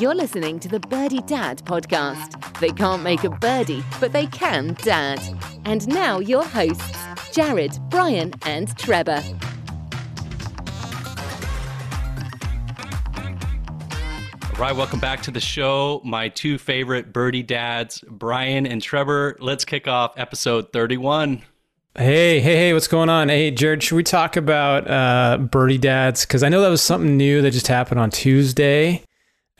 You're listening to the Birdie Dad podcast. They can't make a birdie, but they can dad. And now your hosts, Jared, Brian, and Trevor. All right, welcome back to the show. My two favorite birdie dads, Brian and Trevor. Let's kick off episode 31. Hey, hey, hey, what's going on? Hey, Jared, should we talk about uh, Birdie Dads? Because I know that was something new that just happened on Tuesday.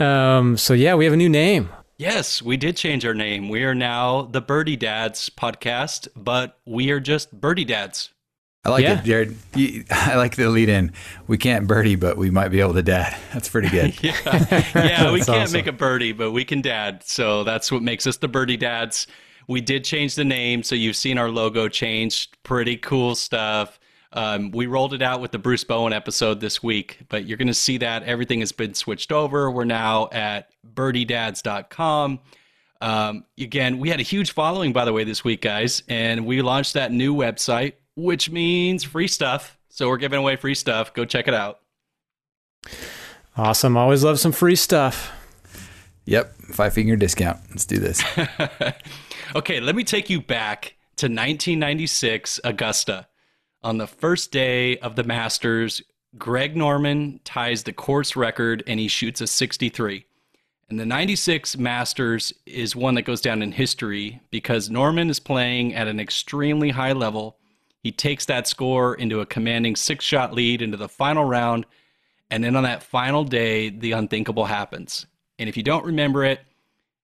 Um, so, yeah, we have a new name. Yes, we did change our name. We are now the Birdie Dads podcast, but we are just Birdie Dads. I like Yeah. it, Jared. You, I like the lead in. We can't birdie, but we might be able to dad. That's pretty good. Yeah, yeah we can't awesome. make a birdie, but we can dad. So that's what makes us the Birdie Dads. We did change the name, so you've seen our logo changed. Pretty cool stuff. Um, we rolled it out with the Bruce Bowen episode this week, but you're going to see that everything has been switched over. We're now at birdiedads.com. Um, again, we had a huge following, by the way, this week, guys, and we launched that new website, which means free stuff. So we're giving away free stuff. Go check it out. Awesome. Always love some free stuff. Yep, five finger discount. Let's do this. Okay, let me take you back to 1996 Augusta. On the first day of the Masters, Greg Norman ties the course record and he shoots a 63. And the 96 Masters is one that goes down in history because Norman is playing at an extremely high level. He takes that score into a commanding six shot lead into the final round. And then on that final day, the unthinkable happens. And if you don't remember it,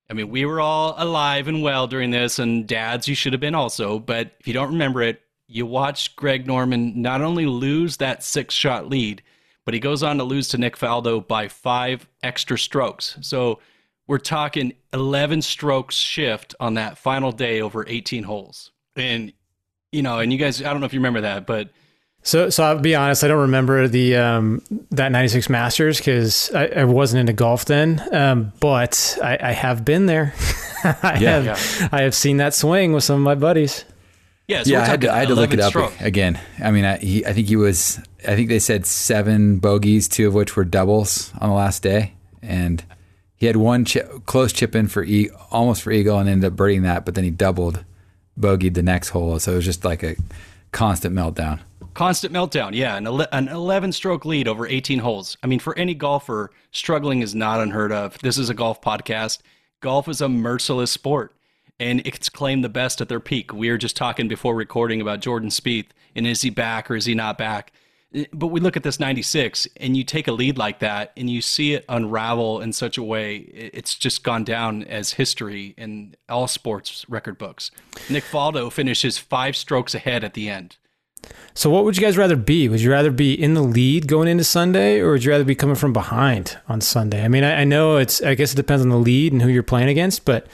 I mean, we were all alive and well during this, and dads, you should have been also. But if you don't remember it, you watch Greg Norman not only lose that six shot lead, but he goes on to lose to Nick Faldo by five extra strokes. So we're talking 11 strokes shift on that final day over 18 holes. And, you know, and you guys, I don't know if you remember that, but So, so I'll be honest, I don't remember the um, that '96 Masters because I, I wasn't into golf then. Um, but I, I have been there. I Yeah. have, I have seen that swing with some of my buddies. Yeah, so yeah, I had, to, I had to look it up strokes. again. I mean, I, he, I think he was. I think they said seven bogeys, two of which were doubles on the last day, and he had one chip, close chip in for e, almost for eagle, and ended up birdieing that. But then he doubled, bogeyed the next hole, so it was just like a constant meltdown. Constant meltdown, yeah, an, ele- an 11 stroke lead over 18 holes. I mean, for any golfer, struggling is not unheard of. This is a golf podcast. Golf is a merciless sport, and it's claimed the best at their peak. We were just talking before recording about Jordan Spieth, and is he back or is he not back? Eh, But we look at this 96, and you take a lead like that, and you see it unravel in such a way, it's just gone down as history in all sports record books. Nick Faldo finishes five strokes ahead at the end. So, what would you guys rather be? Would you rather be in the lead going into Sunday, or would you rather be coming from behind on Sunday? I mean, I, I know it's. I guess it depends on the lead and who you're playing against, but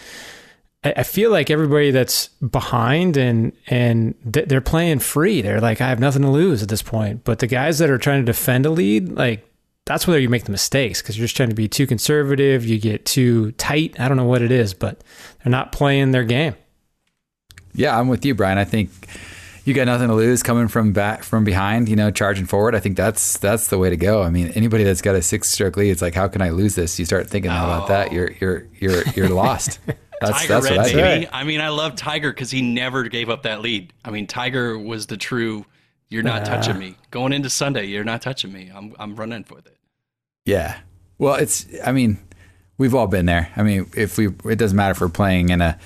I, feel like everybody that's behind and and th- they're playing free. They're like, I have nothing to lose at this point. But the guys that are trying to defend a lead, like that's where you make the mistakes because you're just trying to be too conservative. You get too tight. I don't know what it is, but they're not playing their game. Yeah, I'm with you, Brian. I think you got nothing to lose coming from back from behind, you know, charging forward. I think that's that's the way to go. I mean, anybody that's got a six stroke lead, it's like, how can I lose this? You start thinking about that, you're you're you're you're lost. That's Tiger that's Red, what I baby. think. I mean, I love Tiger because he never gave up that lead. I mean, Tiger was the true. You're not touching me. Going into Sunday, you're not touching me. I'm I'm running for it. Yeah. Well, it's. I mean, we've all been there. I mean, if we, it doesn't matter if we're playing in a,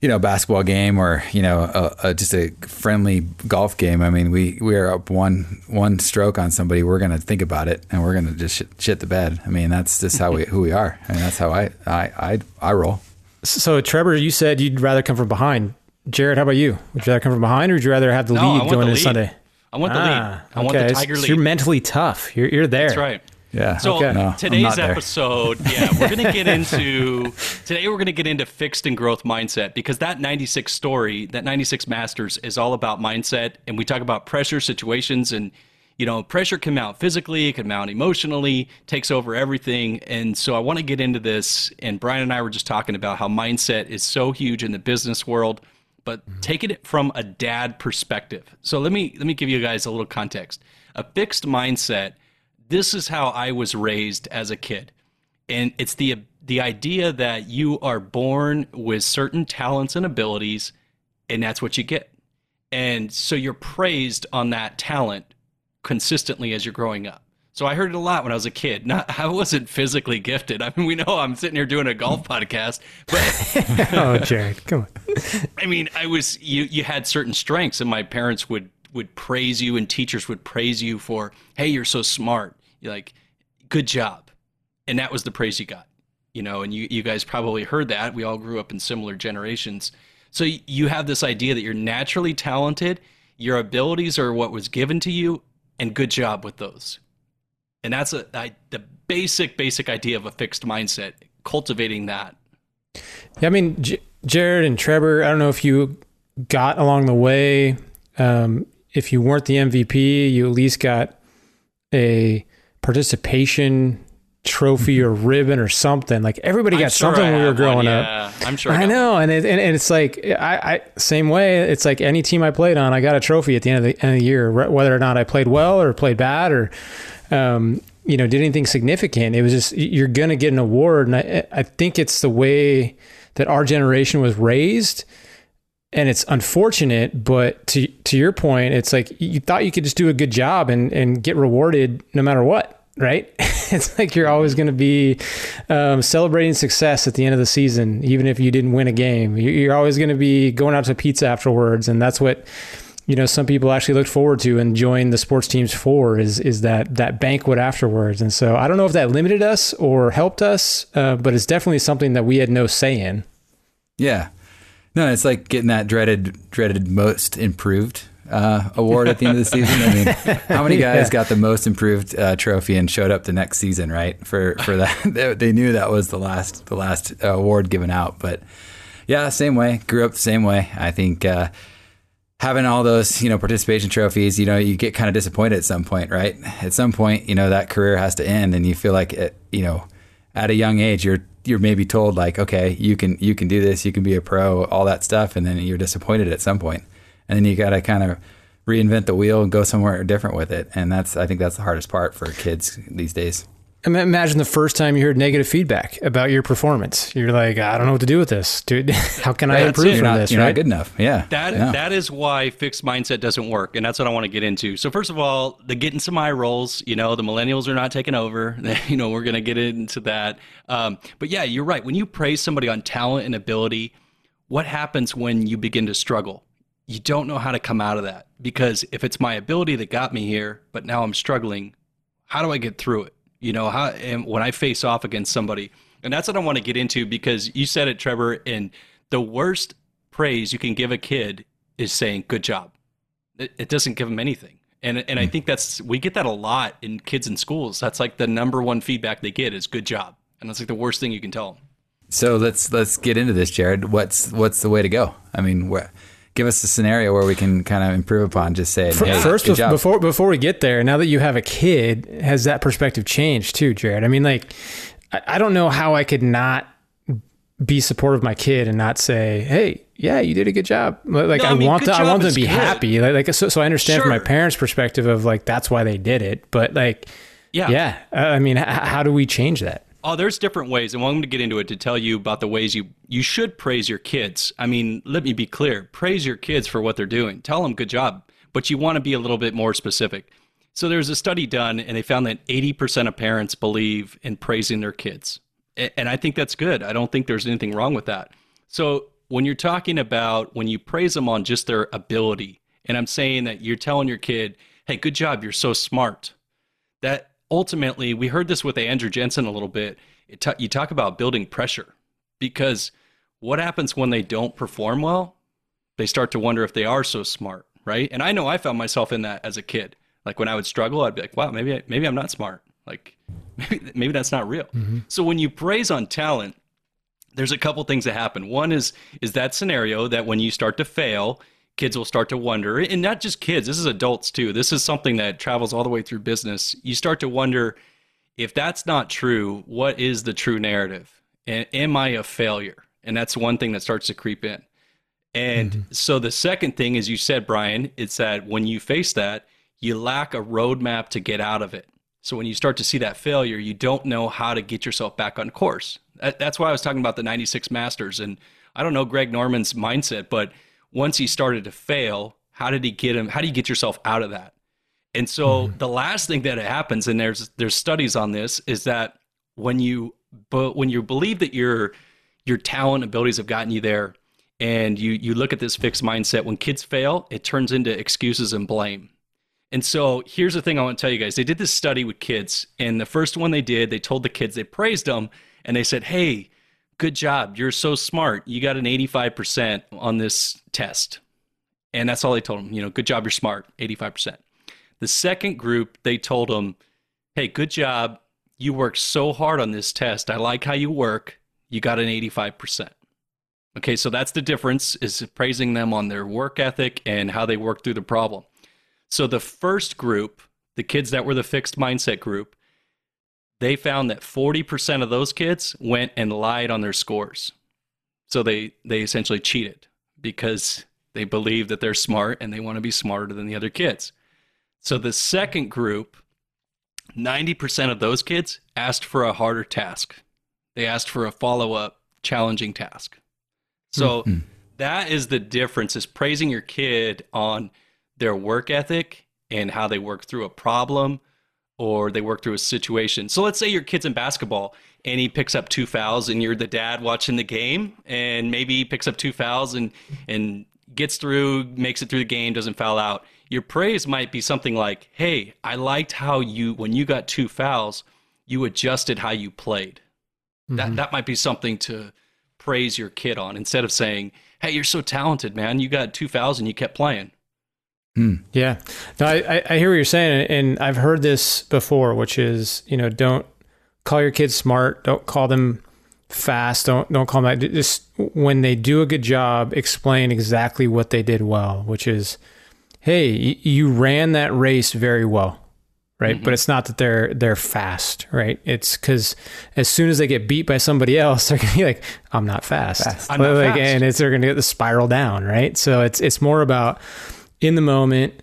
you know, basketball game or you know, a, a, just a friendly golf game. I mean, we we are up one one stroke on somebody. We're gonna think about it and we're gonna just shit, shit the bed. I mean, that's just how we who we are. I mean, that's how I I I, I roll. So, Trevor, you said you'd rather come from behind. Jared, how about you? Would you rather come from behind, or would you rather have the No, lead want going the into. Sunday? I want the Ah, lead. I want the Tiger So lead. you're mentally tough. You're you're there. That's right. Yeah. So Okay. No, today's episode, yeah, we're gonna get into today. We're gonna get into fixed and growth mindset because that '96 story, that '96 Masters, is all about mindset, and we talk about pressure situations and. You know, pressure can mount physically, it can mount emotionally, takes over everything. And so I want to get into this. And Brian and I were just talking about how mindset is so huge in the business world, but mm-hmm. taking it from a dad perspective. So let me let me give you guys a little context. A fixed mindset this is how I was raised as a kid. And it's the the idea that you are born with certain talents and abilities and that's what you get. And so you're praised on that talent consistently as you're growing up. So I heard it a lot when I was a kid. Not I wasn't physically gifted. I mean, we know I'm sitting here doing a golf podcast, but oh, Jared, come on. I mean, I was you. You had certain strengths, and my parents would would praise you, and teachers would praise you for, "Hey, you're so smart. You're like, good job," and that was the praise you got. You know, and you you guys probably heard that. We all grew up in similar generations, so you have this idea that you're naturally talented. Your abilities are what was given to you, and good job with those. And that's a I, the basic basic idea of a fixed mindset. Cultivating that. Yeah, I mean, J- Jared and Trevor. I don't know if you got along the way. Um, if you weren't the MVP, you at least got a participation trophy or ribbon or something. Like everybody got I'm something when we were growing one, up. I'm sure. I, I know, and, it, and it's like I, I same way. It's like any team I played on, I got a trophy at the end of the end of the year, whether or not I played well or played bad or, um, you know, did anything significant. It was just you're gonna get an award, and I I think it's the way that our generation was raised. And it's unfortunate, but to to your point, it's like you thought you could just do a good job and, and get rewarded no matter what, right? it's like you're always going to be um, celebrating success at the end of the season, even if you didn't win a game. You- You're always going to be going out to pizza afterwards, and that's what you know some people actually look forward to and join the sports teams for is is that that banquet afterwards. And so I don't know if that limited us or helped us, uh, but it's definitely something that we had no say in. Yeah. No, it's like getting that dreaded dreaded most improved uh, award at the end of the season. I mean, how many guys Yeah. got the most improved uh, trophy and showed up the next season, right? For for that, they, they knew that was the last the last uh, award given out. But yeah, same way. Grew up the same way. I think uh, having all those you know participation trophies, you know, you get kind of disappointed at some point, right? At some point, you know, that career has to end, and you feel like it, you know, at a young age, you're you're maybe told like, okay, you can you can do this, you can be a pro, all that stuff, and then you're disappointed at some point, and then you got to kind of reinvent the wheel and go somewhere different with it, and that's I think that's the hardest part for kids these days. Imagine the first time you heard negative feedback about your performance. You're like, I don't know what to do with this, dude. How can I That's improve it. from You're not this? you're right? not good enough. Yeah, That yeah. that is why fixed mindset doesn't work, and that's what I want to get into. So first of all, the getting some eye rolls. You know, the millennials are not taking over. you know, we're gonna get into that. Um, but yeah, you're right. When you praise somebody on talent and ability, what happens when you begin to struggle? You don't know how to come out of that because if it's my ability that got me here, but now I'm struggling, how do I get through it? You know, how and when I face off against somebody, and that's what I want to get into because you said it, Trevor. And the worst praise you can give a kid is saying "good job." It, it doesn't give them anything, and and I hmm. think that's we get that a lot in kids in schools. That's like the number one feedback they get is "good job," and that's like the worst thing you can tell them. So let's let's get into this, Jared. What's what's the way to go? I mean, wh- give us a scenario where we can kind of improve upon just saying, hey, First, good bef- job. before before we get there, now that you have a kid, has that perspective changed too, Jared? I mean, like, I, I don't know how I could not be supportive of my kid and not say, "Hey, yeah, you did a good job." Like, No, I, I mean, want to, I want them to be good. happy. Like, like so, so I understand from my parents' perspective of like that's why they did it, but like, Yeah. yeah, uh, I mean, h- how do we change that? Oh, there's different ways, and I'm going to get into it to tell you about the ways you you should praise your kids. I mean, let me be clear: praise your kids for what they're doing. Tell them good job, but you want to be a little bit more specific. So there's a study done, and they found that 80% of parents believe in praising their kids, and I think that's good. I don't think there's anything wrong with that. So when you're talking about when you praise them on just their ability, and I'm saying that you're telling your kid, "Hey, good job, you're so smart." that ultimately we heard this with Andrew Jensen a little bit. It ta- you talk about building pressure because what happens when they don't perform well? They start to wonder if they are so smart, right? And I know I found myself in that as a kid. Like when I would struggle, I'd be like, "Wow, maybe I, maybe I'm not smart. Like maybe maybe that's not real." Mm-hmm. So when you praise on talent, there's a couple things that happen. One is is that scenario that when you start to fail, kids will start to wonder, and not just kids. This is adults too. This is something that travels all the way through business. You start to wonder if that's not true. What is the true narrative? A- am I a failure? And that's one thing that starts to creep in. And mm-hmm. so the second thing, as you said, Brian, it's that when you face that, you lack a roadmap to get out of it. So when you start to see that failure, you don't know how to get yourself back on course. That's why I was talking about the 96 Masters. And I don't know Greg Norman's mindset, but once he started to fail, how did he get him? How do you get yourself out of that? And so mm-hmm. the last thing that happens, and there's there's studies on this, is that when you but when you believe that your your talent abilities have gotten you there, and you you look at this fixed mindset, when kids fail, it turns into excuses and blame. And so here's the thing I want to tell you guys. They did this study with kids, and the first one they did, they told the kids, they praised them, and they said, Hey, good job. You're so smart. You got an 85% on this test. And that's all they told them. You know, good job. You're smart. 85%. The second group, they told them, Hey, good job. You worked so hard on this test. I like how you work. You got an 85%. Okay, so that's the difference is praising them on their work ethic and how they work through the problem. So the first group, the kids that were the fixed mindset group, they found that 40% of those kids went and lied on their scores. So they they essentially cheated because they believe that they're smart and they want to be smarter than the other kids. So the second group, 90% of those kids asked for a harder task. They asked for a follow-up challenging task. So mm-hmm. that is the difference is praising your kid on their work ethic and how they work through a problem or they work through a situation. So let's say your kid's in basketball and he picks up two fouls and you're the dad watching the game and maybe he picks up two fouls and and gets through, makes it through the game, doesn't foul out. Your praise might be something like, "Hey, I liked how you when you got two fouls, you adjusted how you played." Mm-hmm. That that might be something to praise your kid on instead of saying, "Hey, you're so talented, man. You got two fouls and you kept playing." Mm. Yeah, no, I, I hear what you're saying, and I've heard this before, which is you know don't call your kids smart, don't call them fast, don't don't call them that. Just when they do a good job, explain exactly what they did well, which is, hey, you ran that race very well, right? Mm-hmm. But it's not that they're they're fast, right? It's because as soon as they get beat by somebody else, they're gonna be like, I'm not fast, fast. I'm not like, fast. and it's they're gonna get the spiral down, right? So it's it's more about in the moment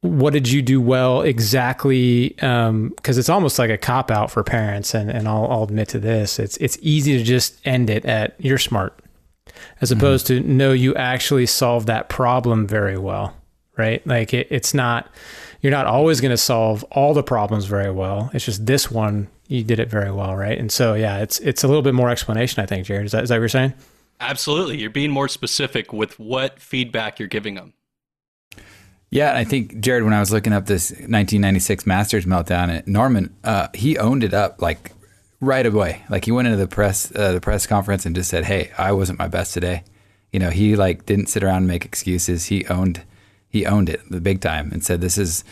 what did you do well exactly because um, it's almost like a cop out for parents and, and I'll, I'll, admit to this it's it's easy to just end it at you're smart as mm-hmm. opposed mm-hmm. to no you actually solved that problem very well right? Like it, it's not you're not always going to solve all the problems very well it's just this one you did it very well right? And so yeah it's it's a little bit more explanation i think jared. Is that, is that what you're saying? Absolutely. You're being more specific with what feedback you're giving them yeah, I think Jared, when I was looking up this 1996 Masters meltdown, at Norman, uh, he owned it up like right away. Like he went into the press, uh, the press conference, and just said, "Hey, I wasn't my best today." You know, he like didn't sit around and make excuses. He owned, he owned it the big time, and said, "This is,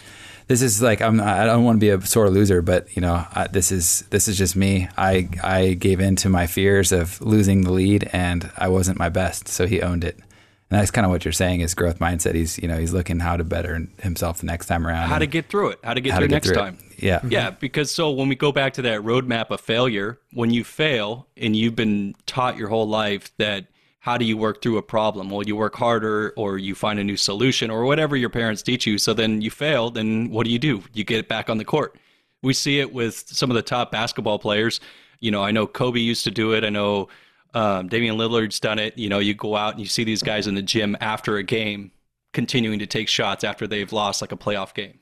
this is like I'm. I don't want to be a sore loser, but you know, I, this is this is just me. I I gave in to my fears of losing the lead, and I wasn't my best. So he owned it." And that's kind of what you're saying is growth mindset. He's you know he's looking how to better himself the next time around. How to get through it. How to get how through to get next through time. It. Yeah. Mm-hmm. Yeah. Because so when we go back to that roadmap of failure, when you fail and you've been taught your whole life that how do you work through a problem? Well, you work harder or you find a new solution or whatever your parents teach you. So then you fail, then what do you do? You get back on the court. We see it with some of the top basketball players. You know, I know Kobe used to do it. I know um, Damian Lillard's done it. You know, you go out and you see these guys in the gym after a game continuing to take shots after they've lost like a playoff game.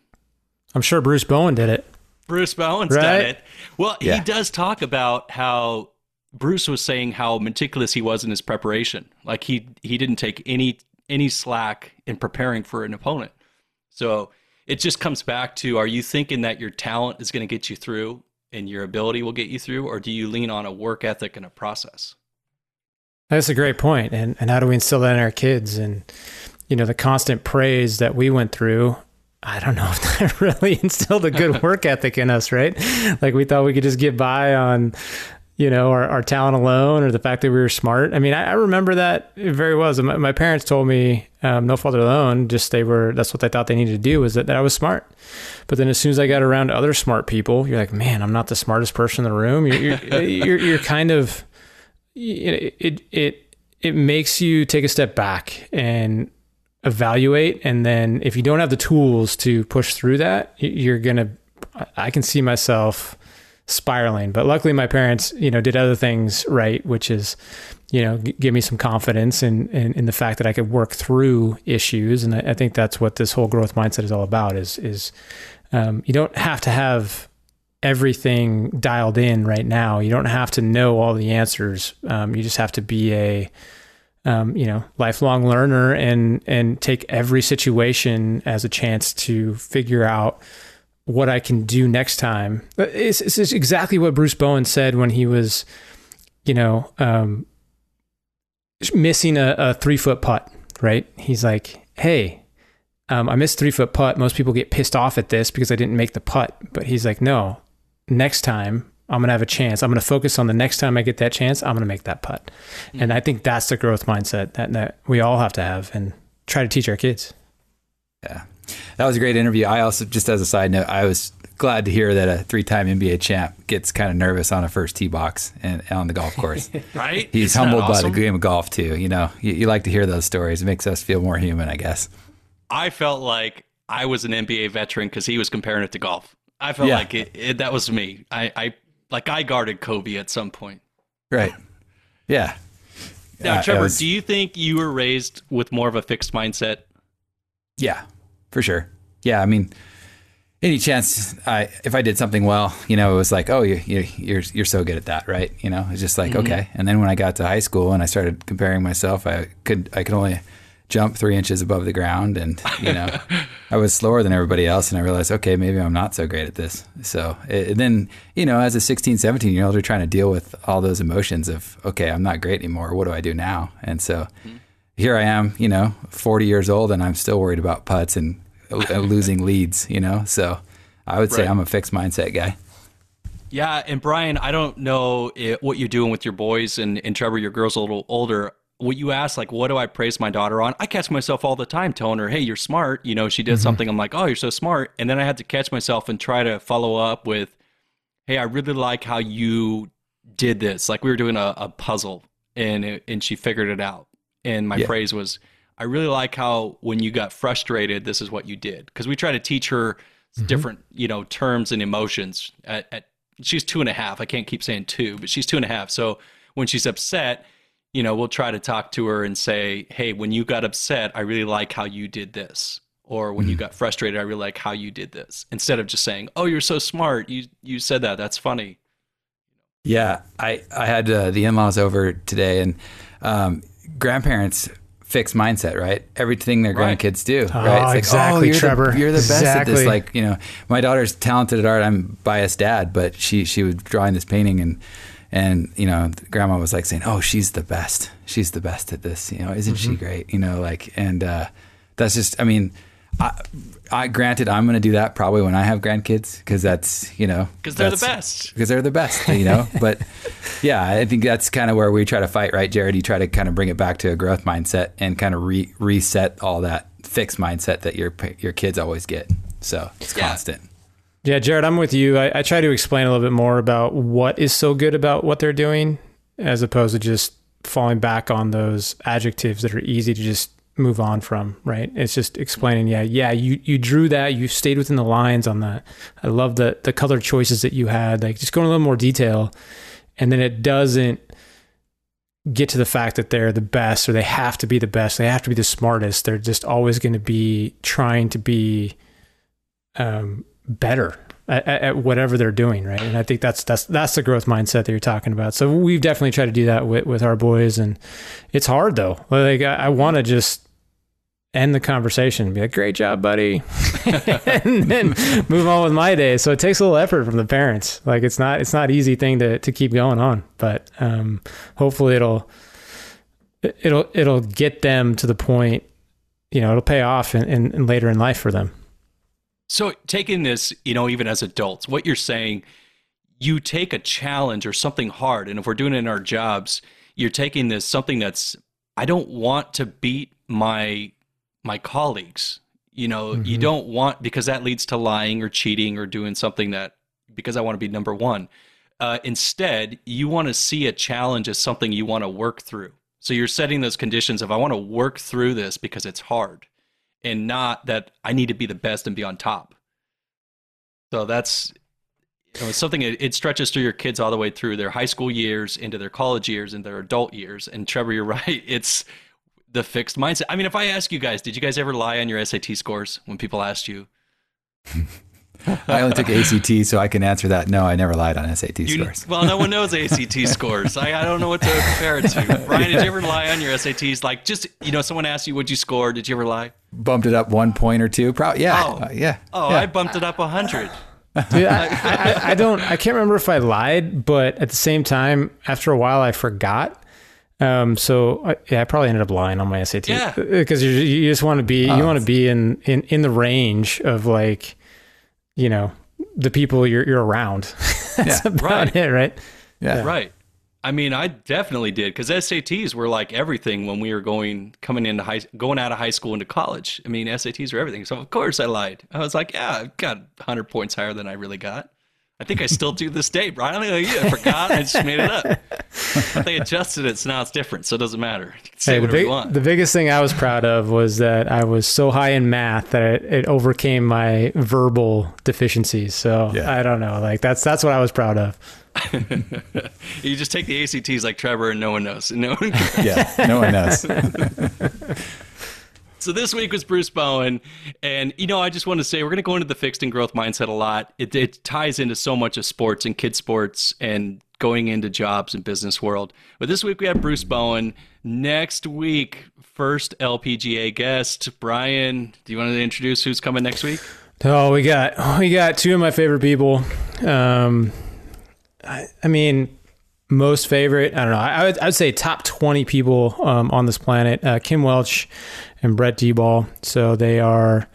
I'm sure Bruce Bowen did it. Bruce Bowen's right? done it. Well, yeah. he does talk about how Bruce was saying how meticulous he was in his preparation. Like he he didn't take any any slack in preparing for an opponent. So it just comes back to are you thinking that your talent is going to get you through and your ability will get you through or do you lean on a work ethic and a process? That's a great point. And and how do we instill that in our kids? And you know, the constant praise that we went through, I don't know if that really instilled a good work ethic in us, right? Like we thought we could just get by on, you know, our, our talent alone or the fact that we were smart. I mean, I, I remember that very well. My, my parents told me, um, no fault of their own, just they were, that's what they thought they needed to do was that, that I was smart. But then as soon as I got around other smart people, you're like, man, I'm not the smartest person in the room. You're, you're, you're, you're kind of, it, it it it makes you take a step back and evaluate and then if you don't have the tools to push through that you're going to I can see myself spiraling. But luckily, my parents, you know, did other things right, which is, you know, g- give me some confidence in, in, in the fact that I could work through issues. And I, I think that's what this whole growth mindset is all about. Is is um, you don't have to have everything dialed in right now. You don't have to know all the answers. Um, you just have to be a um, you know, lifelong learner and and take every situation as a chance to figure out what I can do next time. It's, it's exactly what Bruce Bowen said when he was, you know, um, missing a, a three foot putt. Right? He's like, "Hey, um, I missed three foot putt. Most people get pissed off at this because I didn't make the putt." But he's like, "No, next time I'm going to have a chance. I'm going to focus on the next time I get that chance, I'm going to make that putt. Mm-hmm. And I think that's the growth mindset that, that we all have to have and try to teach our kids. Yeah. That was a great interview. I also, just as a side note, I was glad to hear that a three time NBA champ gets kind of nervous on a first tee box and on the golf course. right? He's Isn't humbled awesome? by the game of golf, too. You know, you, you like to hear those stories. It makes us feel more human, I guess. I felt like I was an NBA veteran because he was comparing it to golf. I felt yeah. like it, it, that was me. I, I like I guarded Kobe at some point. Right. Yeah. Now, uh, Trevor, was, do you think you were raised with more of a fixed mindset? Yeah, for sure. Yeah, I mean, any chance I if I did something well, you know, it was like, oh, you, you you're you're so good at that, right? You know, it's just like mm-hmm. okay. And then when I got to high school and I started comparing myself, I could I could only jump three inches above the ground. And, you know, I was slower than everybody else. And I realized, okay, maybe I'm not so great at this. So it, then, you know, as a 16, 17 year old, you're trying to deal with all those emotions of, okay, I'm not great anymore. What do I do now? And so mm-hmm. here I am, you know, 40 years old and I'm still worried about putts and uh, losing leads, you know? So I would say. I'm a fixed mindset guy. Yeah, and Brian, I don't know it, what you're doing with your boys, and, and Trevor, your girl's a little older what you asked, like, what do I praise my daughter on? I catch myself all the time telling her, hey, you're smart. You know, she did mm-hmm. something. I'm like, oh, you're so smart. And then I had to catch myself and try to follow up with, hey, I really like how you did this. Like we were doing a, a puzzle and, it, and she figured it out. And my yeah. praise was, I really like how when you got frustrated, this is what you did. Because we try to teach her mm-hmm. different, you know, terms and emotions. At, at she's two and a half. I can't keep saying two, but she's two and a half. So when she's upset, you know, we'll try to talk to her and say, hey, when you got upset, I really like how you did this. Or when mm-hmm. you got frustrated, I really like how you did this. Instead of just saying, oh, you're so smart. You, you said that. That's funny. Yeah. I, I had uh, the in laws over today and um, grandparents fixed mindset, right? Everything their right. grandkids do, oh, right? It's like, exactly, oh, you're Trevor. The, you're the exactly. best at this. Like, you know, my daughter's talented at art. I'm biased dad, but she she was drawing this painting and and you know grandma was like saying oh she's the best. She's the best at this you know isn't mm-hmm. she great? You know like and uh, that's just i mean I, I granted i'm going to do that probably when i have grandkids because that's you know because they're the best. because they're the best you know? But yeah i think that's kind of where we try to fight right? Jared you try to kind of bring it back to a growth mindset and kind of re- reset all that fixed mindset that your your kids always get. So it's yeah. constant yeah, Jared, I'm with you. I, I, try to explain a little bit more about what is so good about what they're doing, as opposed to just falling back on those adjectives that are easy to just move on from. Right? It's just explaining. Yeah, yeah. You you drew that. You stayed within the lines on that. I love the the color choices that you had. Like just go in a little more detail, and then it doesn't get to the fact that they're the best or they have to be the best. They have to be the smartest. They're just always going to be trying to be. Um, better at, at, whatever they're doing, right? And I think that's that's that's the growth mindset that you're talking about. So we've definitely tried to do that with with our boys, and it's hard though. Like I, I want to just end the conversation and be like, "Great job, buddy," and then move on with my day. So it takes a little effort from the parents. Like it's not it's not easy thing to to keep going on, but um, hopefully it'll it'll it'll get them to the point. You know, it'll pay off in later in life for them. So, taking this, you know, even as adults, what you're saying, you take a challenge or something hard, and if we're doing it in our jobs, you're taking this something that's I don't want to beat my my colleagues. You know, mm-hmm. you don't want because that leads to lying or cheating or doing something that because I want to be number one. Uh, instead, you want to see a challenge as something you want to work through. So you're setting those conditions of I want to work through this because it's hard and not that I need to be the best and be on top. So that's you know, something. It, it stretches through your kids all the way through their high school years, into their college years, into their adult years. And Trevor, you're right. It's the fixed mindset. I mean, if I ask you guys, did you guys ever lie on your SAT scores when people asked you? I only took ACT, so I can answer that. No, I never lied on SAT You- scores. well, no one knows ACT scores. I, I don't know what to compare it to. Brian, did you ever lie on your SATs? Like, just you know, someone asked you, "Would you score?" Did you ever lie? Bumped it up one point or two. Probably, yeah, Oh. uh, yeah. Oh, yeah. I bumped it up a hundred. Dude, I, I, I don't. I can't remember if I lied, but at the same time, after a while, I forgot. Um, so I, yeah, I probably ended up lying on my SAT. Yeah. because you you just want to be you want to be in, in in the range of like, you know, the people you're you're around. That's Yeah, about right. it, right? yeah. Right. I mean, I definitely did because SATs were like everything when we were going coming into high going out of high school into college. I mean, SATs were everything. So of course I lied. I was like, yeah, I got 100 points higher than I really got. I think I still do this day, Brian. I think I forgot. I just made it up. But they adjusted it, so now it's different. So it doesn't matter. You can say Hey, the, whatever big, you want. the biggest thing I was proud of was that I was so high in math that it, it overcame my verbal deficiencies. So Yeah. I don't know, like that's that's what I was proud of. you just take the ACTs like Trevor, and no one knows. And no one cares. Yeah, no one knows. So this week was Bruce Bowen, and you know, I just want to say we're going to go into the fixed and growth mindset a lot. It, it ties into so much of sports and kid sports and going into jobs and business world. But this week we have Bruce Bowen. Next week, first LPGA guest, Brian. Do you want to introduce who's coming next week? Oh, we got we got two of my favorite people. Um, I, I mean, most favorite. I don't know. I, I would I would say top twenty people um, on this planet. Uh, Kim Welch and Brett Deball. So they are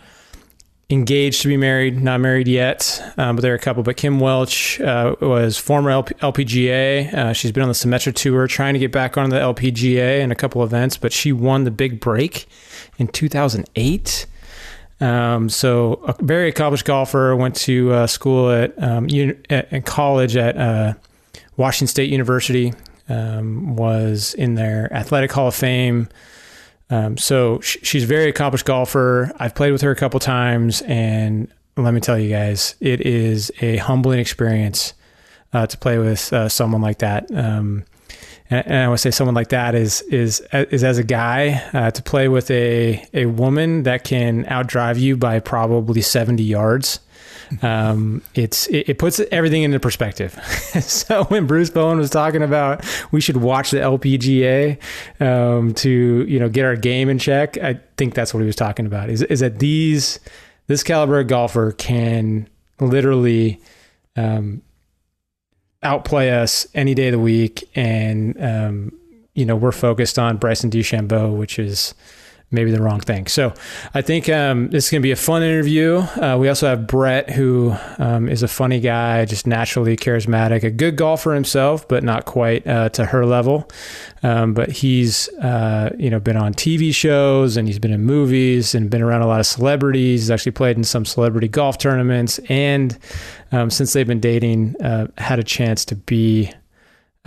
engaged to be married, not married yet, um, but they're a couple. But Kim Welch uh, was former LP, LPGA. Uh, she's been on the Symetra Tour, trying to get back on the LPGA in a couple events, but she won the big break in 2008. Um, so a very accomplished golfer. Went to uh, school at um, at college at uh, Washington State University. Um, was in their athletic Hall of Fame. Um, so sh- she's a very accomplished golfer. I've played with her a couple times, and let me tell you guys, it is a humbling experience uh, to play with uh, someone like that. Um, and, and I would say someone like that is is is as a guy uh, to play with a a woman that can outdrive you by probably seventy yards. Um, it's it, it puts everything into perspective. so when Bruce Bowen was talking about we should watch the LPGA um, to you know get our game in check, I think that's what he was talking about. Is is that these this caliber golfer can literally um, outplay us any day of the week, and um, you know we're focused on Bryson DeChambeau, which is maybe the wrong thing. So I think um, this is going to be a fun interview. Uh, we also have Brett, who um, is a funny guy, just naturally charismatic, a good golfer himself, but not quite uh, to her level. Um, but he's uh, you know been on TV shows and he's been in movies and been around a lot of celebrities. He's actually played in some celebrity golf tournaments, and um, since they've been dating, uh, had a chance to be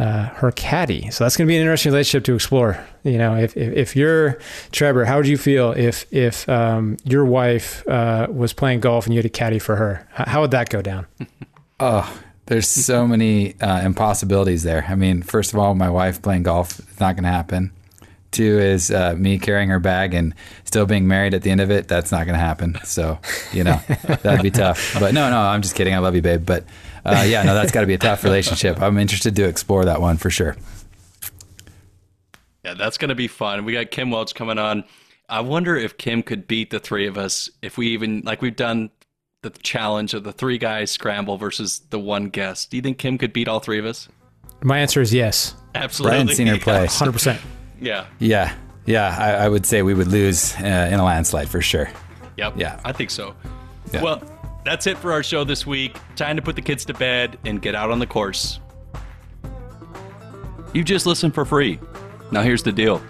uh, her caddy. So that's going to be an interesting relationship to explore. You know, if, if, if you're Trevor, how would you feel if if um, your wife uh, was playing golf and you had a caddy for her? How, would that go down? Oh, there's so many uh, impossibilities there. I mean, first of all, my wife playing golf, it's not going to happen. Two is uh, me carrying her bag and still being married at the end of it. That's not going to happen. So, you know, that'd be tough. But no, no, I'm just kidding. I love you, babe. But uh, yeah, no, that's got to be a tough relationship. I'm interested to explore that one for sure. Yeah, that's going to be fun. We got Kim Welch coming on. I wonder if Kim could beat the three of us if we even like we've done the challenge of the three guys scramble versus the one guest. Do you think Kim could beat all three of us? My answer is yes, Absolutely. Brian's seen her play. hundred percent. Yeah. Yeah, yeah, I, I would say we would lose uh, in a landslide for sure. Yep. Yeah. I think so. Yeah. Well, that's it for our show this week. Time to put the kids to bed and get out on the course. You just listened for free. Now here's the deal.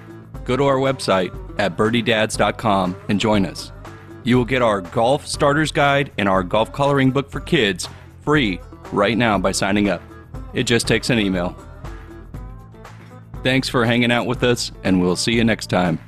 Go to our website at birdiedads.com and join us. You will get our golf starters guide and our golf coloring book for kids free right now by signing up. It just takes an email. Thanks for hanging out with us, and we'll see you next time.